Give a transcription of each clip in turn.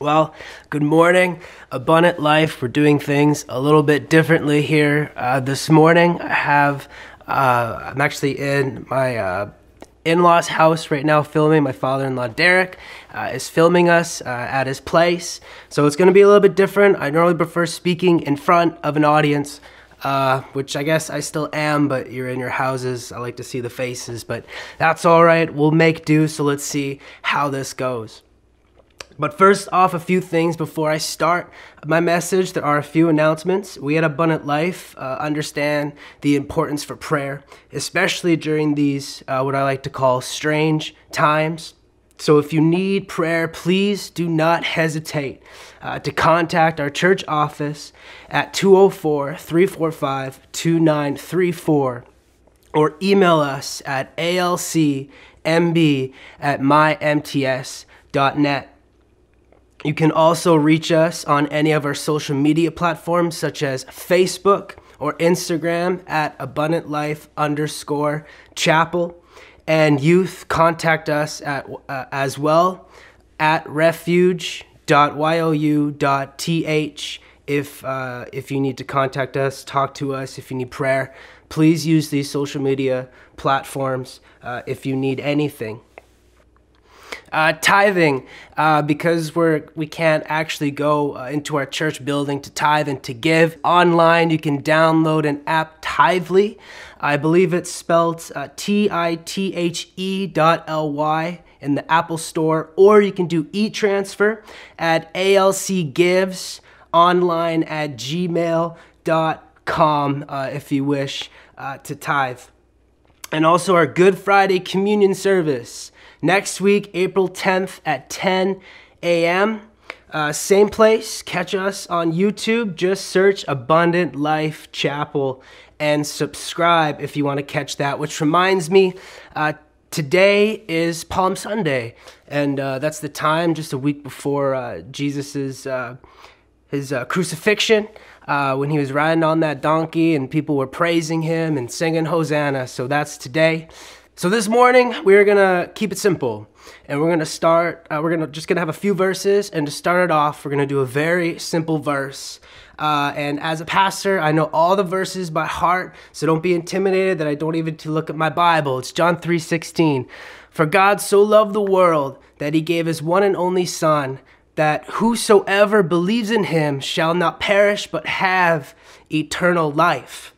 Well, good morning, Abundant Life. We're doing things a little bit differently here. Uh, this morning, I have, uh, I'm actually in my uh, in law's house right now filming. My father in law, Derek, uh, is filming us uh, at his place. So it's going to be a little bit different. I normally prefer speaking in front of an audience. Uh, which I guess I still am, but you're in your houses. I like to see the faces, but that's all right. We'll make do. So let's see how this goes. But first off, a few things before I start my message. There are a few announcements. We at Abundant Life uh, understand the importance for prayer, especially during these, uh, what I like to call strange times. So if you need prayer, please do not hesitate uh, to contact our church office at 204 345 2934 or email us at alcmb at mymts.net. You can also reach us on any of our social media platforms such as Facebook or Instagram at abundant life underscore chapel. And youth contact us at, uh, as well at refuge.you.th if, uh, if you need to contact us, talk to us, if you need prayer. Please use these social media platforms uh, if you need anything. Uh, tithing, uh, because we're we can't actually go uh, into our church building to tithe and to give online. You can download an app, Tithely. I believe it's spelled uh, T I T H E dot L Y in the Apple Store, or you can do e transfer at ALC Gives online at gmail.com uh, if you wish uh, to tithe. And also our Good Friday communion service next week, April 10th at 10 a.m. Uh, same place. Catch us on YouTube. Just search Abundant Life Chapel and subscribe if you want to catch that. Which reminds me, uh, today is Palm Sunday, and uh, that's the time just a week before uh, Jesus's uh, his uh, crucifixion. Uh, when he was riding on that donkey and people were praising him and singing Hosanna. So that's today. So this morning we're gonna keep it simple, and we're gonna start. Uh, we're gonna just gonna have a few verses, and to start it off, we're gonna do a very simple verse. Uh, and as a pastor, I know all the verses by heart, so don't be intimidated that I don't even to look at my Bible. It's John three sixteen. For God so loved the world that He gave His one and only Son, that whosoever believes in Him shall not perish but have eternal life.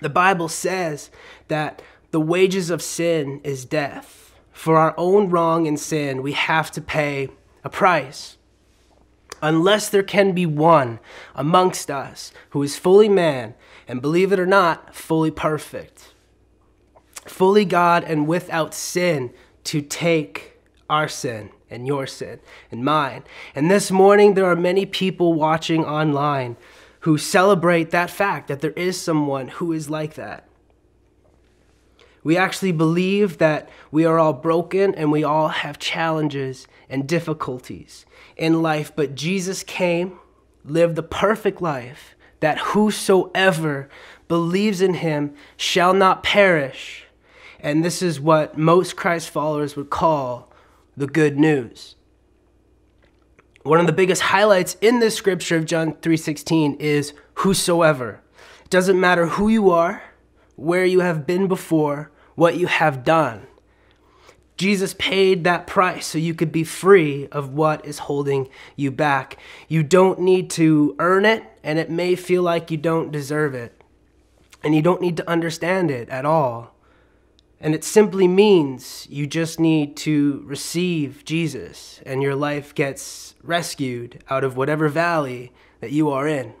The Bible says that the wages of sin is death. For our own wrong and sin, we have to pay a price. Unless there can be one amongst us who is fully man, and believe it or not, fully perfect, fully God and without sin to take our sin and your sin and mine. And this morning, there are many people watching online who celebrate that fact that there is someone who is like that. We actually believe that we are all broken and we all have challenges and difficulties in life, but Jesus came, lived the perfect life, that whosoever believes in him shall not perish. And this is what most Christ followers would call the good news. One of the biggest highlights in this scripture of John 3:16 is whosoever. It doesn't matter who you are, where you have been before, what you have done. Jesus paid that price so you could be free of what is holding you back. You don't need to earn it, and it may feel like you don't deserve it. And you don't need to understand it at all. And it simply means you just need to receive Jesus, and your life gets rescued out of whatever valley that you are in.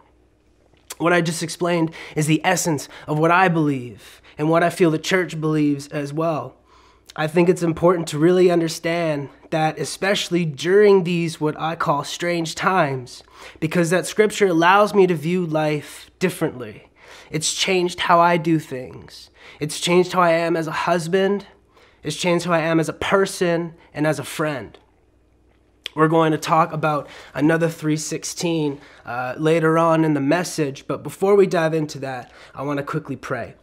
What I just explained is the essence of what I believe and what I feel the church believes as well. I think it's important to really understand that, especially during these what I call strange times, because that scripture allows me to view life differently. It's changed how I do things. It's changed how I am as a husband. It's changed who I am as a person and as a friend. We're going to talk about another 316 uh, later on in the message, but before we dive into that, I want to quickly pray.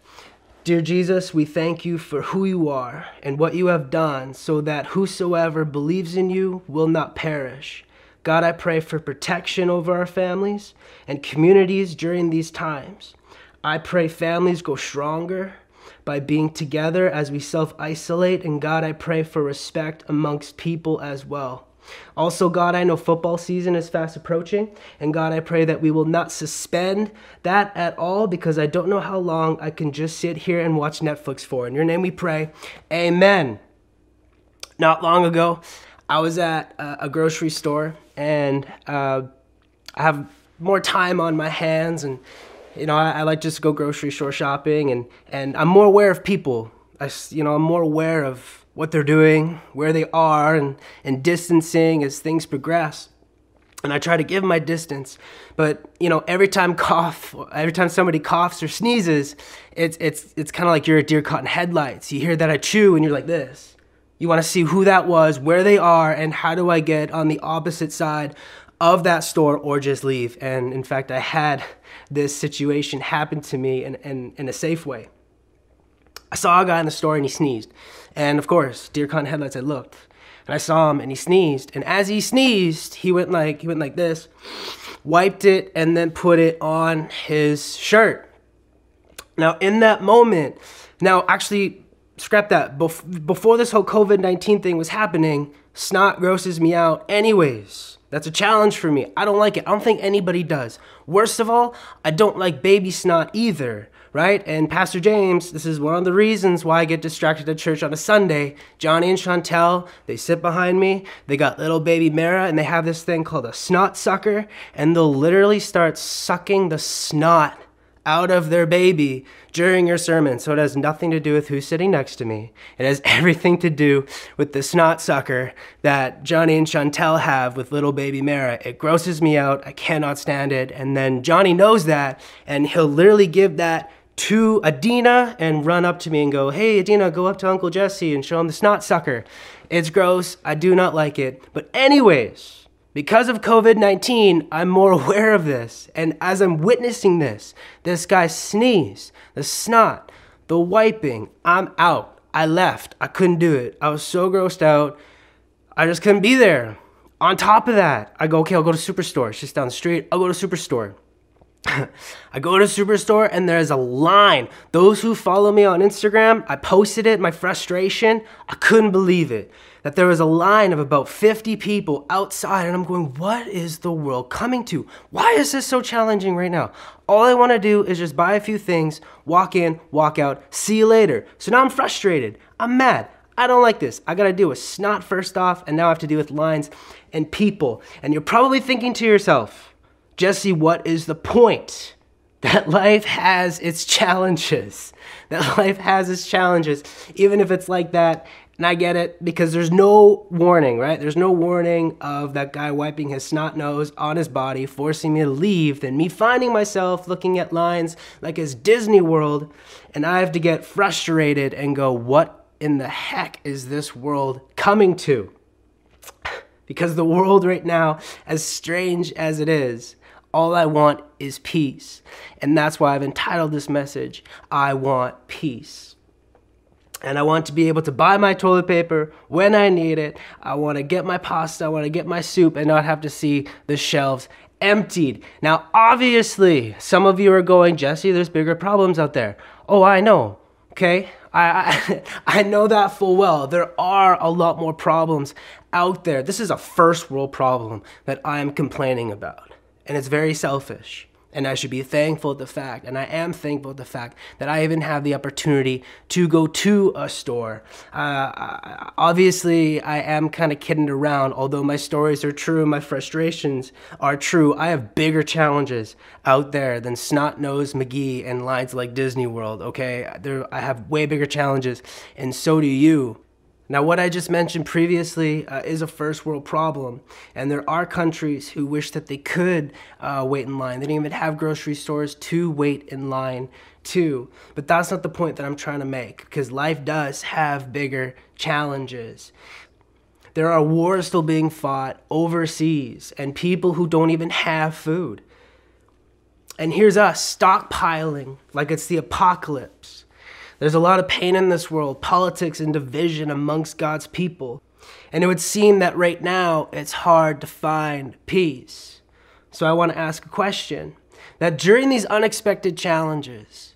Dear Jesus, we thank you for who you are and what you have done so that whosoever believes in you will not perish, God, I pray for protection over our families and communities during these times. I pray families go stronger by being together as we self isolate. And God, I pray for respect amongst people as well. Also, God, I know football season is fast approaching, and God, I pray that we will not suspend that at all because I don't know how long I can just sit here and watch Netflix for. In your name we pray, Amen. Not long ago, I was at a grocery store and uh, I have more time on my hands and you know I, I, like just to go grocery store shopping and and I'm more aware of people I you know I'm more aware of what they're doing where they are and and distancing as things progress and I try to give my distance but you know every time cough every time somebody coughs or sneezes it's it's it's kind of like you're a deer caught in headlights you hear that I chew and you're like this you want to see who that was, where they are, and how do I get on the opposite side of that store or just leave. And in fact, I had this situation happen to me in, in, in a safe way. I saw a guy in the store and he sneezed. And of course, deer caught headlights, I looked. And I saw him and he sneezed. And as he sneezed, he went like he went like this, wiped it, and then put it on his shirt. Now, in that moment, now actually scrap that. Bef- before this whole COVID 19 thing was happening, snot grosses me out, anyways. That's a challenge for me. I don't like it. I don't think anybody does. Worst of all, I don't like baby snot either, right? And Pastor James, this is one of the reasons why I get distracted at church on a Sunday. Johnny and Chantel, they sit behind me. They got little baby Mara, and they have this thing called a snot sucker, and they'll literally start sucking the snot out of their baby during your sermon. So it has nothing to do with who's sitting next to me. It has everything to do with the snot sucker that Johnny and Chantel have with little baby Mara. It grosses me out. I cannot stand it. And then Johnny knows that, and he'll literally give that to Adina and run up to me and go, Hey, Adina, go up to Uncle Jesse and show him the snot sucker. It's gross. I do not like it. But, anyways, because of COVID 19, I'm more aware of this. And as I'm witnessing this, this guy sneeze, the snot, the wiping, I'm out. I left. I couldn't do it. I was so grossed out. I just couldn't be there. On top of that, I go, okay, I'll go to Superstore. It's just down the street. I'll go to Superstore. I go to Superstore and there's a line. Those who follow me on Instagram, I posted it, my frustration. I couldn't believe it that there was a line of about 50 people outside, and I'm going, what is the world coming to? Why is this so challenging right now? All I want to do is just buy a few things, walk in, walk out, see you later. So now I'm frustrated. I'm mad. I don't like this. I got to deal with snot first off, and now I have to deal with lines and people. And you're probably thinking to yourself, Jesse, what is the point? That life has its challenges. That life has its challenges. Even if it's like that and I get it because there's no warning, right? There's no warning of that guy wiping his snot nose on his body, forcing me to leave, then me finding myself looking at lines like it's Disney World, and I have to get frustrated and go, what in the heck is this world coming to? Because the world right now, as strange as it is, all I want is peace. And that's why I've entitled this message, I Want Peace and I want to be able to buy my toilet paper when I need it. I want to get my pasta, I want to get my soup, and not have to see the shelves emptied. Now, obviously, some of you are going, Jesse, there's bigger problems out there. Oh, I know. Okay, I, I, I know that full well. There are a lot more problems out there. This is a first world problem that I am complaining about, and it's very selfish. And I should be thankful the fact, and I am thankful the fact that I even have the opportunity to go to a store. Uh, obviously, I am kind of kidding around, although my stories are true, my frustrations are true. I have bigger challenges out there than Snot Nose McGee and lines like Disney World, okay? There, I have way bigger challenges, and so do you. Now, what I just mentioned previously uh, is a first world problem, and there are countries who wish that they could uh, wait in line. They don't even have grocery stores to wait in line to. But that's not the point that I'm trying to make, because life does have bigger challenges. There are wars still being fought overseas, and people who don't even have food. And here's us stockpiling like it's the apocalypse there's a lot of pain in this world, politics and division amongst God's people. And it would seem that right now it's hard to find peace. So I want to ask a question that during these unexpected challenges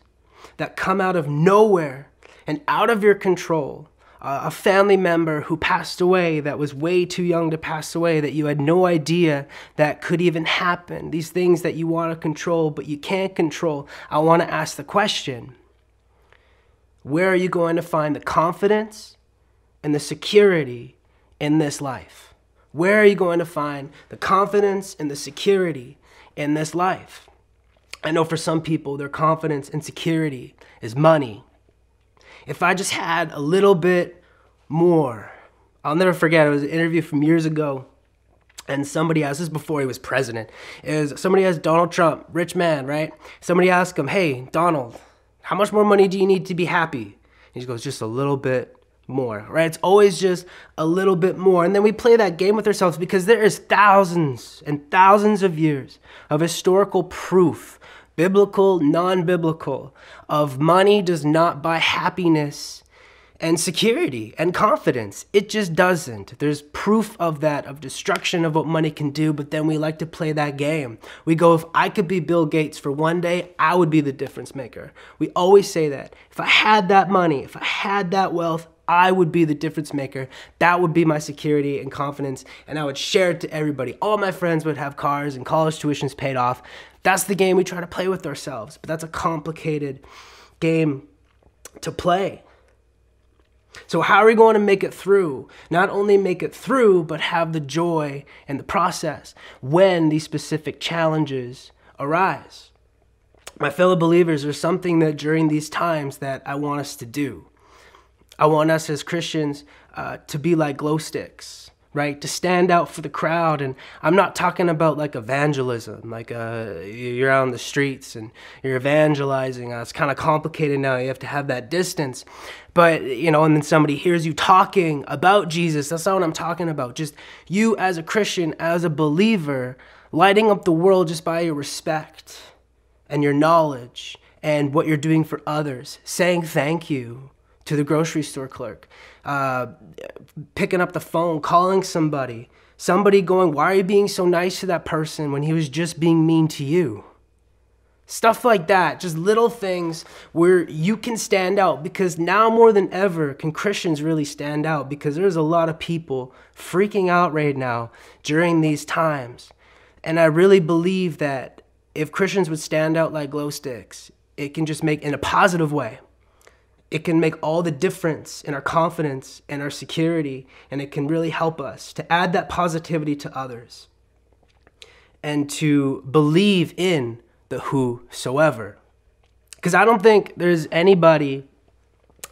that come out of nowhere and out of your control, a family member who passed away that was way too young to pass away that you had no idea that could even happen, these things that you want to control but you can't control, I want to ask the question where are you going to find the confidence and the security in this life? Where are you going to find the confidence and the security in this life? I know for some people, their confidence and security is money. If I just had a little bit more, I'll never forget, it was an interview from years ago. And somebody asked, this before he was president, is somebody asked Donald Trump, rich man, right? Somebody asked him, hey, Donald, how much more money do you need to be happy? he goes, just a little bit more, right? It's always just a little bit more. And then we play that game with ourselves because there is thousands and thousands of years of historical proof, biblical, non biblical, of money does not buy happiness and security and confidence. It just doesn't. There's proof of that, of destruction of what money can do, but then we like to play that game. We go, if I could be Bill Gates for one day, I would be the difference maker. We always say that. If I had that money, if I had that wealth, I would be the difference maker. That would be my security and confidence, and I would share it to everybody. All my friends would have cars and college tuitions paid off. That's the game we try to play with ourselves, but that's a complicated game to play. So, how are we going to make it through? Not only make it through, but have the joy and the process when these specific challenges arise. My fellow believers, there's something that during these times that I want us to do. I want us as Christians uh, to be like glow sticks, right? To stand out for the crowd. And I'm not talking about like evangelism, like uh, you're out on the streets and you're evangelizing. Uh, it's kind of complicated now. You have to have that distance. But, you know, and then somebody hears you talking about Jesus. That's not what I'm talking about. Just you as a Christian, as a believer, lighting up the world just by your respect and your knowledge and what you're doing for others, saying thank you to the grocery store clerk, uh, picking up the phone, calling somebody, somebody going, Why are you being so nice to that person when he was just being mean to you? Stuff like that, just little things where you can stand out because now more than ever can Christians really stand out because there's a lot of people freaking out right now during these times. And I really believe that if Christians would stand out like glow sticks, it can just make in a positive way it can make all the difference in our confidence and our security, and it can really help us to add that positivity to others and to believe in the whosoever. Because I don't think there's anybody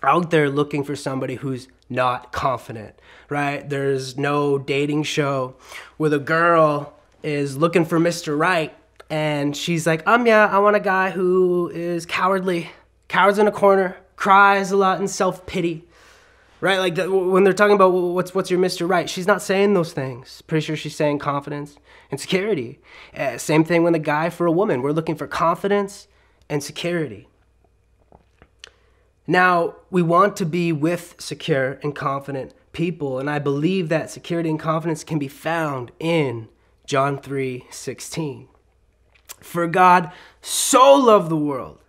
out there looking for somebody who's not confident, right? There's no dating show where the girl is looking for Mr. Right and she's like, um, yeah, I want a guy who is cowardly, cowards in a corner, cries a lot in self pity, right? Like when they're talking about what's what's your Mister Right, she's not saying those things. Pretty sure she's saying confidence and security. Uh, same thing when the guy for a woman. We're looking for confidence and security. Now, we want to be with secure and confident people, and I believe that security and confidence can be found in John 3 16. For God so loved the world,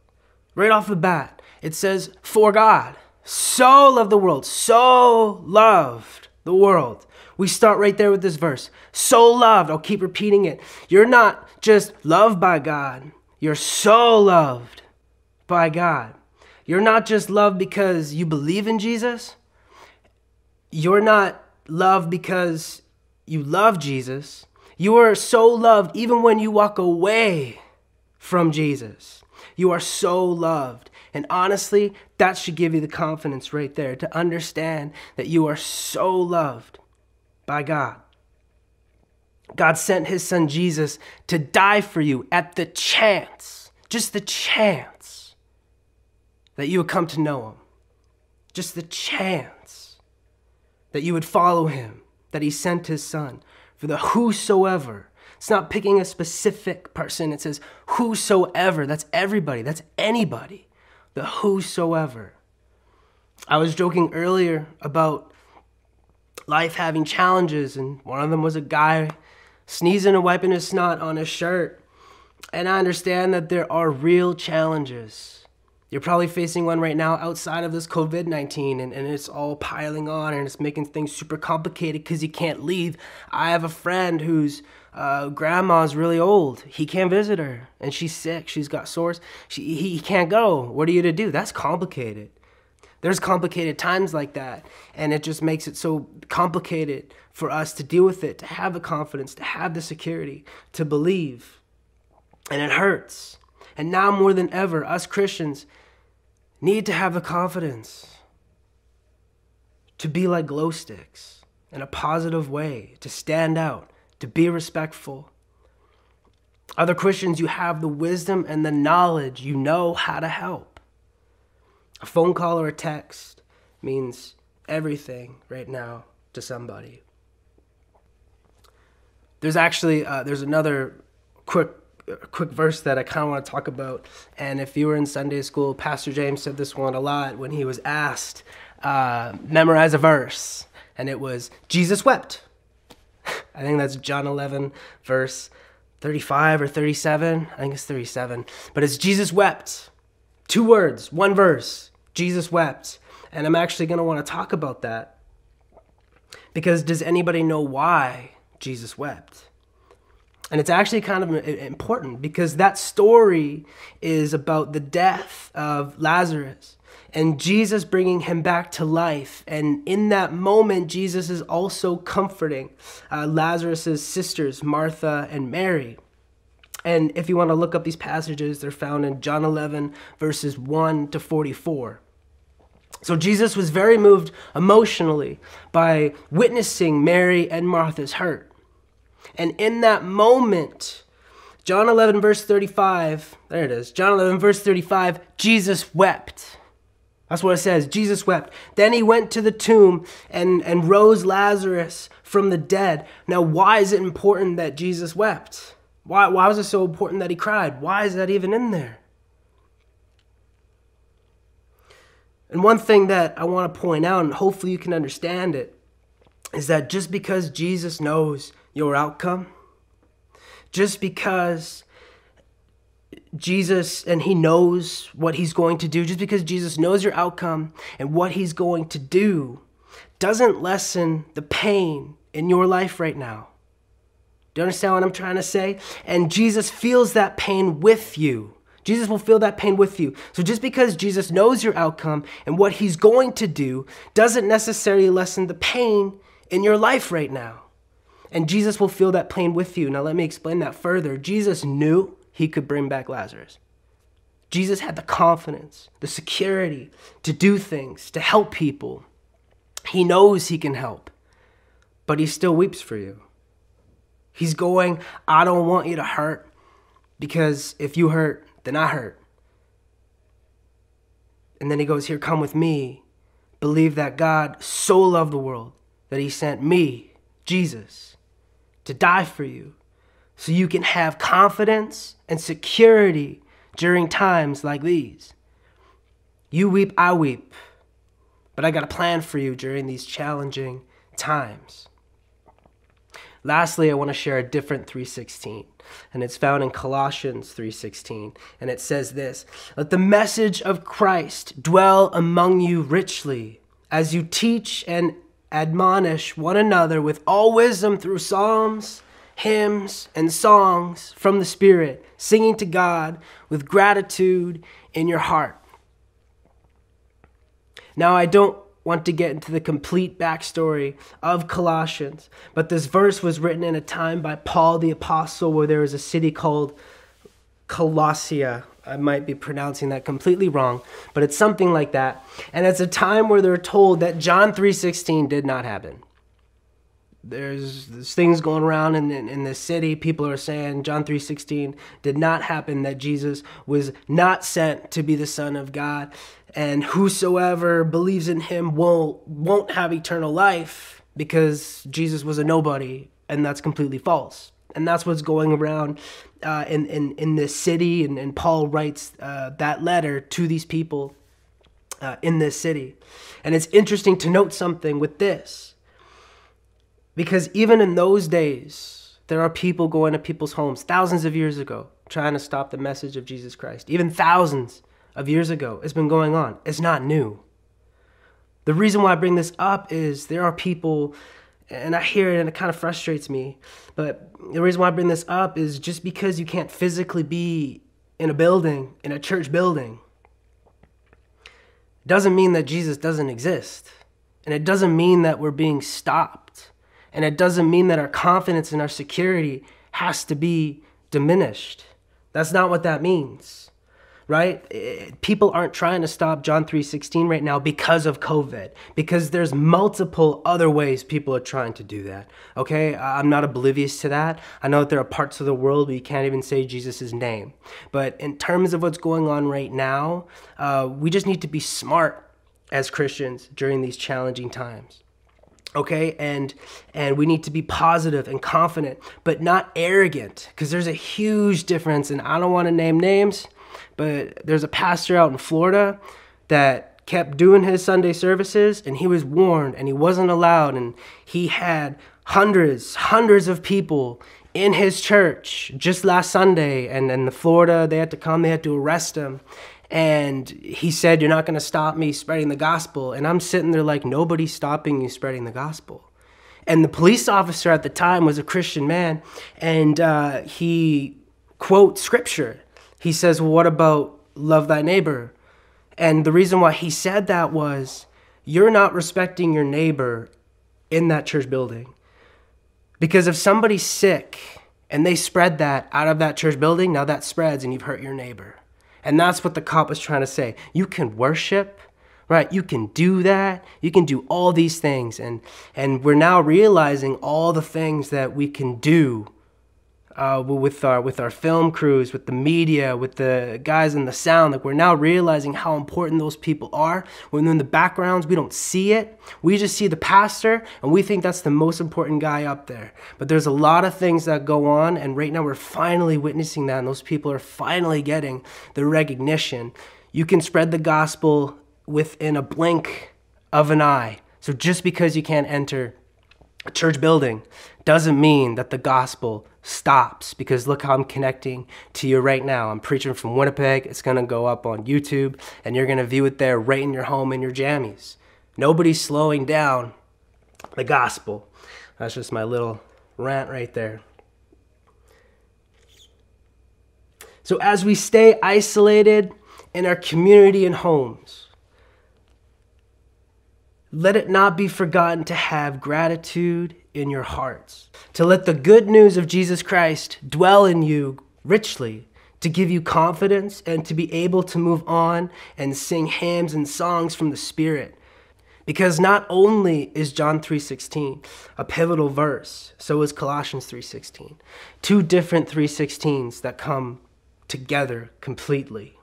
right off the bat, it says, For God so loved the world, so loved the world. We start right there with this verse. So loved. I'll keep repeating it. You're not just loved by God, you're so loved by God. You're not just loved because you believe in Jesus. You're not loved because you love Jesus. You are so loved even when you walk away from Jesus. You are so loved. And honestly, that should give you the confidence right there to understand that you are so loved by God. God sent his son Jesus to die for you at the chance, just the chance that you would come to know him. Just the chance that you would follow him, that he sent his son for the whosoever. It's not picking a specific person, it says whosoever. That's everybody, that's anybody the whosoever. I was joking earlier about life having challenges, and one of them was a guy sneezing and wiping his snot on his shirt. And I understand that there are real challenges. You're probably facing one right now outside of this COVID 19, and, and it's all piling on and it's making things super complicated because you can't leave. I have a friend whose uh, grandma's really old. He can't visit her, and she's sick. She's got sores. She, he, he can't go. What are you to do? That's complicated. There's complicated times like that, and it just makes it so complicated for us to deal with it, to have the confidence, to have the security, to believe. And it hurts. And now more than ever, us Christians need to have the confidence to be like glow sticks in a positive way, to stand out, to be respectful. Other Christians, you have the wisdom and the knowledge, you know how to help. A phone call or a text means everything right now to somebody. There's actually uh, there's another quick quick verse that I kind of want to talk about. And if you were in Sunday school, Pastor James said this one a lot when he was asked, uh, memorize a verse. And it was, Jesus wept. I think that's John 11, verse 35 or 37. I think it's 37. But it's Jesus wept. Two words, one verse. Jesus wept. And I'm actually going to want to talk about that. Because does anybody know why Jesus wept? And it's actually kind of important because that story is about the death of Lazarus and Jesus bringing him back to life. And in that moment, Jesus is also comforting uh, Lazarus' sisters, Martha and Mary. And if you want to look up these passages, they're found in John 11, verses 1 to 44. So Jesus was very moved emotionally by witnessing Mary and Martha's hurt. And in that moment, John 11, verse 35, there it is. John 11, verse 35, Jesus wept. That's what it says. Jesus wept. Then he went to the tomb and, and rose Lazarus from the dead. Now, why is it important that Jesus wept? Why, why was it so important that he cried? Why is that even in there? And one thing that I want to point out, and hopefully you can understand it, is that just because Jesus knows your outcome, just because Jesus and he knows what he's going to do, just because Jesus knows your outcome and what he's going to do, doesn't lessen the pain in your life right now. Do you understand what I'm trying to say? And Jesus feels that pain with you. Jesus will feel that pain with you. So just because Jesus knows your outcome and what he's going to do doesn't necessarily lessen the pain in your life right now. And Jesus will feel that pain with you. Now, let me explain that further. Jesus knew he could bring back Lazarus. Jesus had the confidence, the security to do things, to help people. He knows he can help, but he still weeps for you. He's going, I don't want you to hurt because if you hurt, then I hurt. And then he goes, Here, come with me. Believe that God so loved the world that he sent me, Jesus, to die for you so you can have confidence and security during times like these. You weep, I weep, but I got a plan for you during these challenging times. Lastly, I want to share a different 316, and it's found in Colossians 3:16, and it says this: "Let the message of Christ dwell among you richly, as you teach and admonish one another with all wisdom through psalms, hymns, and songs from the Spirit, singing to God with gratitude in your heart. Now, I don't want to get into the complete backstory of Colossians, but this verse was written in a time by Paul the Apostle where there was a city called Colossia. I might be pronouncing that completely wrong, but it's something like that. And it's a time where they're told that John 3:16 did not happen. There's, there's things going around in, in, in the city. People are saying John 3:16 did not happen that Jesus was not sent to be the son of God and whosoever believes in him won't won't have eternal life because Jesus was a nobody and that's completely false and that's what's going around uh, in, in, in this city. And, and Paul writes uh, that letter to these people uh, in this city. And it's interesting to note something with this Because even in those days, there are people going to people's homes thousands of years ago trying to stop the message of Jesus Christ. Even thousands of years ago, it's been going on. It's not new. The reason why I bring this up is there are people, and I hear it and it kind of frustrates me, but the reason why I bring this up is just because you can't physically be in a building, in a church building, doesn't mean that Jesus doesn't exist. And it doesn't mean that we're being stopped. And it doesn't mean that our confidence and our security has to be diminished. That's not what that means right? People aren't trying to stop John 3:16 right now because of COVID, because there's multiple other ways people are trying to do that. Okay? I'm not oblivious to that. I know that there are parts of the world where you can't even say Jesus' name. But in terms of what's going on right now, uh, we just need to be smart as Christians during these challenging times okay and and we need to be positive and confident but not arrogant because there's a huge difference and i don't want to name names but there's a pastor out in Florida that kept doing his Sunday services and he was warned and he wasn't allowed and he had hundreds, hundreds of people in his church just last Sunday and in the Florida they had to come, they had to arrest him. And he said, You're not going to stop me spreading the gospel. And I'm sitting there like, Nobody's stopping you spreading the gospel. And the police officer at the time was a Christian man, and uh, he quotes scripture. He says, Well, what about love thy neighbor? And the reason why he said that was you're not respecting your neighbor in that church building. Because if somebody's sick and they spread that out of that church building, now that spreads and you've hurt your neighbor. And that's what the cop was trying to say. You can worship, right? You can do that. You can do all these things. And, and we're now realizing all the things that we can do uh, with our with our film crews, with the media, with the guys in the sound. Like we're now realizing how important those people are. When in the backgrounds, we don't see it. We just see the pastor, and we think that's the most important guy up there. But there's a lot of things that go on, and right now we're finally witnessing that, and those people are finally getting the recognition. You can spread the gospel within a blink of an eye. So just because you can't enter a church building doesn't mean that the gospel stops because look how I'm connecting to you right now. I'm preaching from Winnipeg. It's going to go up on YouTube and you're going to view it there right in your home in your jammies. Nobody's slowing down the gospel. That's just my little rant right there. So, as we stay isolated in our community and homes, let it not be forgotten to have gratitude in your hearts, to let the good news of Jesus Christ dwell in you richly, to give you confidence and to be able to move on and sing hymns and songs from the Spirit. Because not only is John 3:16 a pivotal verse, so is Colossians 3:16. Two different 3:16s that come together completely.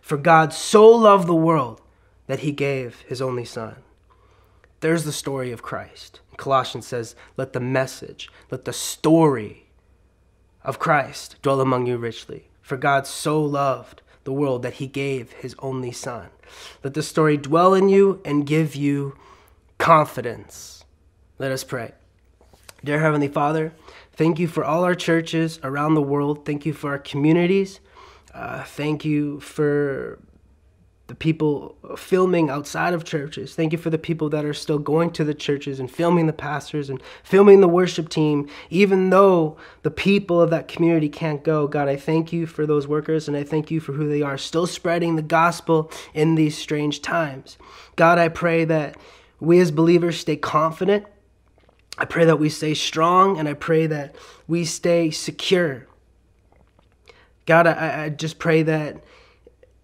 For God so loved the world that he gave his only son. There's the story of Christ. Colossians says, Let the message, let the story of Christ dwell among you richly. For God so loved the world that he gave his only Son. Let the story dwell in you and give you confidence. Let us pray. Dear Heavenly Father, thank you for all our churches around the world. Thank you for our communities. Uh, thank you for the people filming outside of churches. Thank you for the people that are still going to the churches and filming the pastors and filming the worship team, even though the people of that community can't go. God, I thank you for those workers and I thank you for who they are, still spreading the gospel in these strange times. God, I pray that we as believers stay confident. I pray that we stay strong and I pray that we stay secure. God, I, I just pray that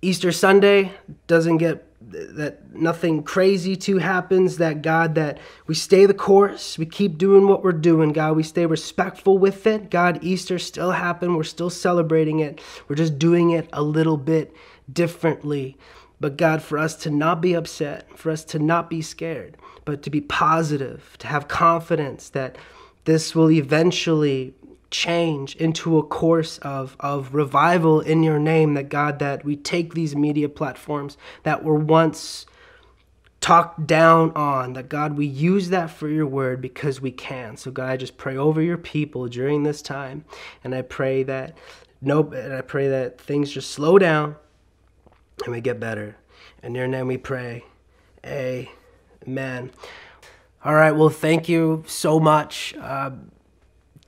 Easter Sunday doesn't get that nothing crazy too happens that god that we stay the course we keep doing what we're doing god we stay respectful with it. God easter still happened we're still celebrating it we're just doing it a little bit differently. But god for us to not be upset for us to not be scared but to be positive to have confidence that this will eventually change into a course of, of revival in your name that God, that we take these media platforms that were once talked down on, that God, we use that for your word because we can. So, God, I just pray over your people during this time. And I pray that, nope, and I pray that things just slow down and we get better. In your name we pray. Amen. All right, well, thank you so much. Uh,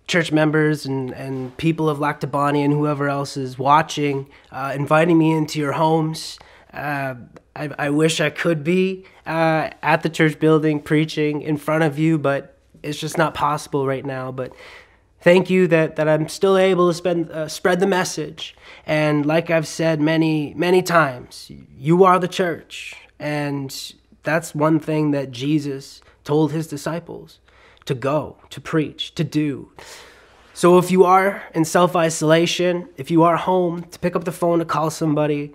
church members and, and people of Lac and whoever else is watching, uh, inviting me into your homes. Uh, I, I wish I could be uh, at the church building preaching in front of you, but it's just not possible right now. But thank you that, that I'm still able to spend, uh, spread the message. And like I've said many, many times, you are the church. And that's one thing that Jesus told his disciples to go, to preach, to do. So if you are in self isolation, if you are home, to pick up the phone to call somebody,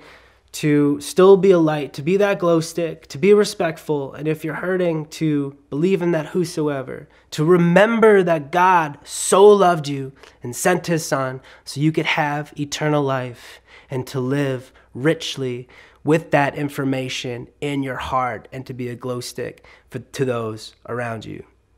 to still be a light, to be that glow stick, to be respectful, and if you're hurting, to believe in that whosoever, to remember that God so loved you and sent his son so you could have eternal life and to live richly with that information in your heart and to be a glow stick for, to those around you.